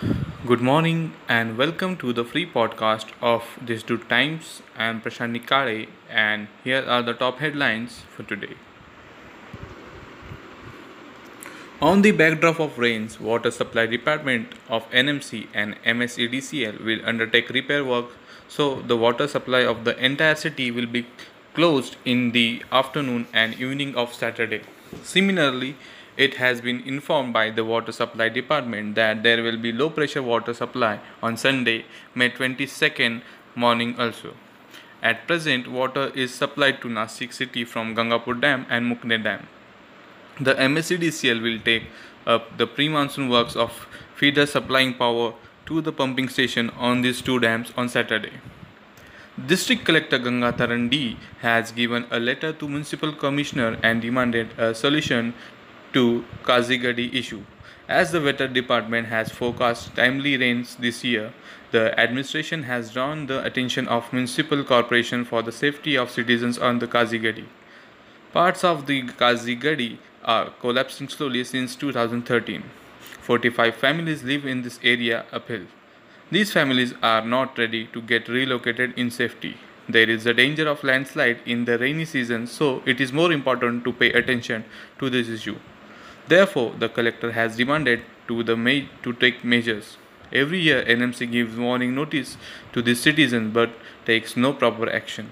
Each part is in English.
Good morning and welcome to the free podcast of Deshdoot Times. I am Prashant Nikare and here are the top headlines for today. On the backdrop of rains, Water Supply Department of NMC and MSEDCL will undertake repair work so the water supply of the entire city will be closed in the afternoon and evening of Saturday. Similarly, it has been informed by the Water Supply Department that there will be low pressure water supply on Sunday, May 22nd morning also. At present, water is supplied to Nasik city from Gangapur Dam and Mukne Dam. The MSEDCL will take up the pre-monsoon works of feeder supplying power to the pumping station on these two dams on Saturday. District Collector Gangatharan D has given a letter to Municipal Commissioner and demanded a solution to Kazigadi issue. As the weather department has forecast timely rains this year, the administration has drawn the attention of municipal corporation for the safety of citizens on the Kazigadi. Parts of the Kazigadi are collapsing slowly since 2013. 45 families live in this area uphill. These families are not ready to get relocated in safety. There is a danger of landslide in the rainy season, so it is more important to pay attention to this issue. Therefore, the collector has demanded to the ma- to take measures. Every year, NMC gives warning notice to the citizen but takes no proper action.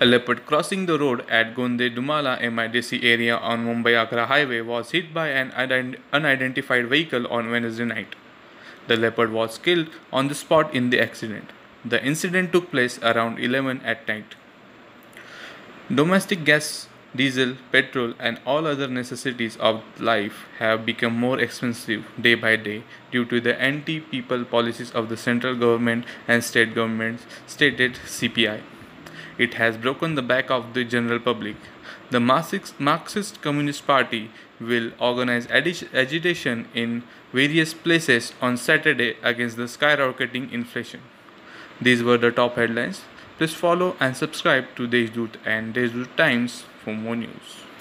A leopard crossing the road at Gonde Dumala MIDC area on Mumbai Agra highway was hit by an ident- unidentified vehicle on Wednesday night. The leopard was killed on the spot in the accident. The incident took place around 11 at night. Domestic gas, diesel, petrol, and all other necessities of life have become more expensive day by day due to the anti people policies of the central government and state governments, stated CPI. It has broken the back of the general public. The Marxist, Communist Party will organize agitation in various places on Saturday against the skyrocketing inflation. These were the top headlines. Please follow and subscribe to Deshdoot and Deshdoot Times for more news.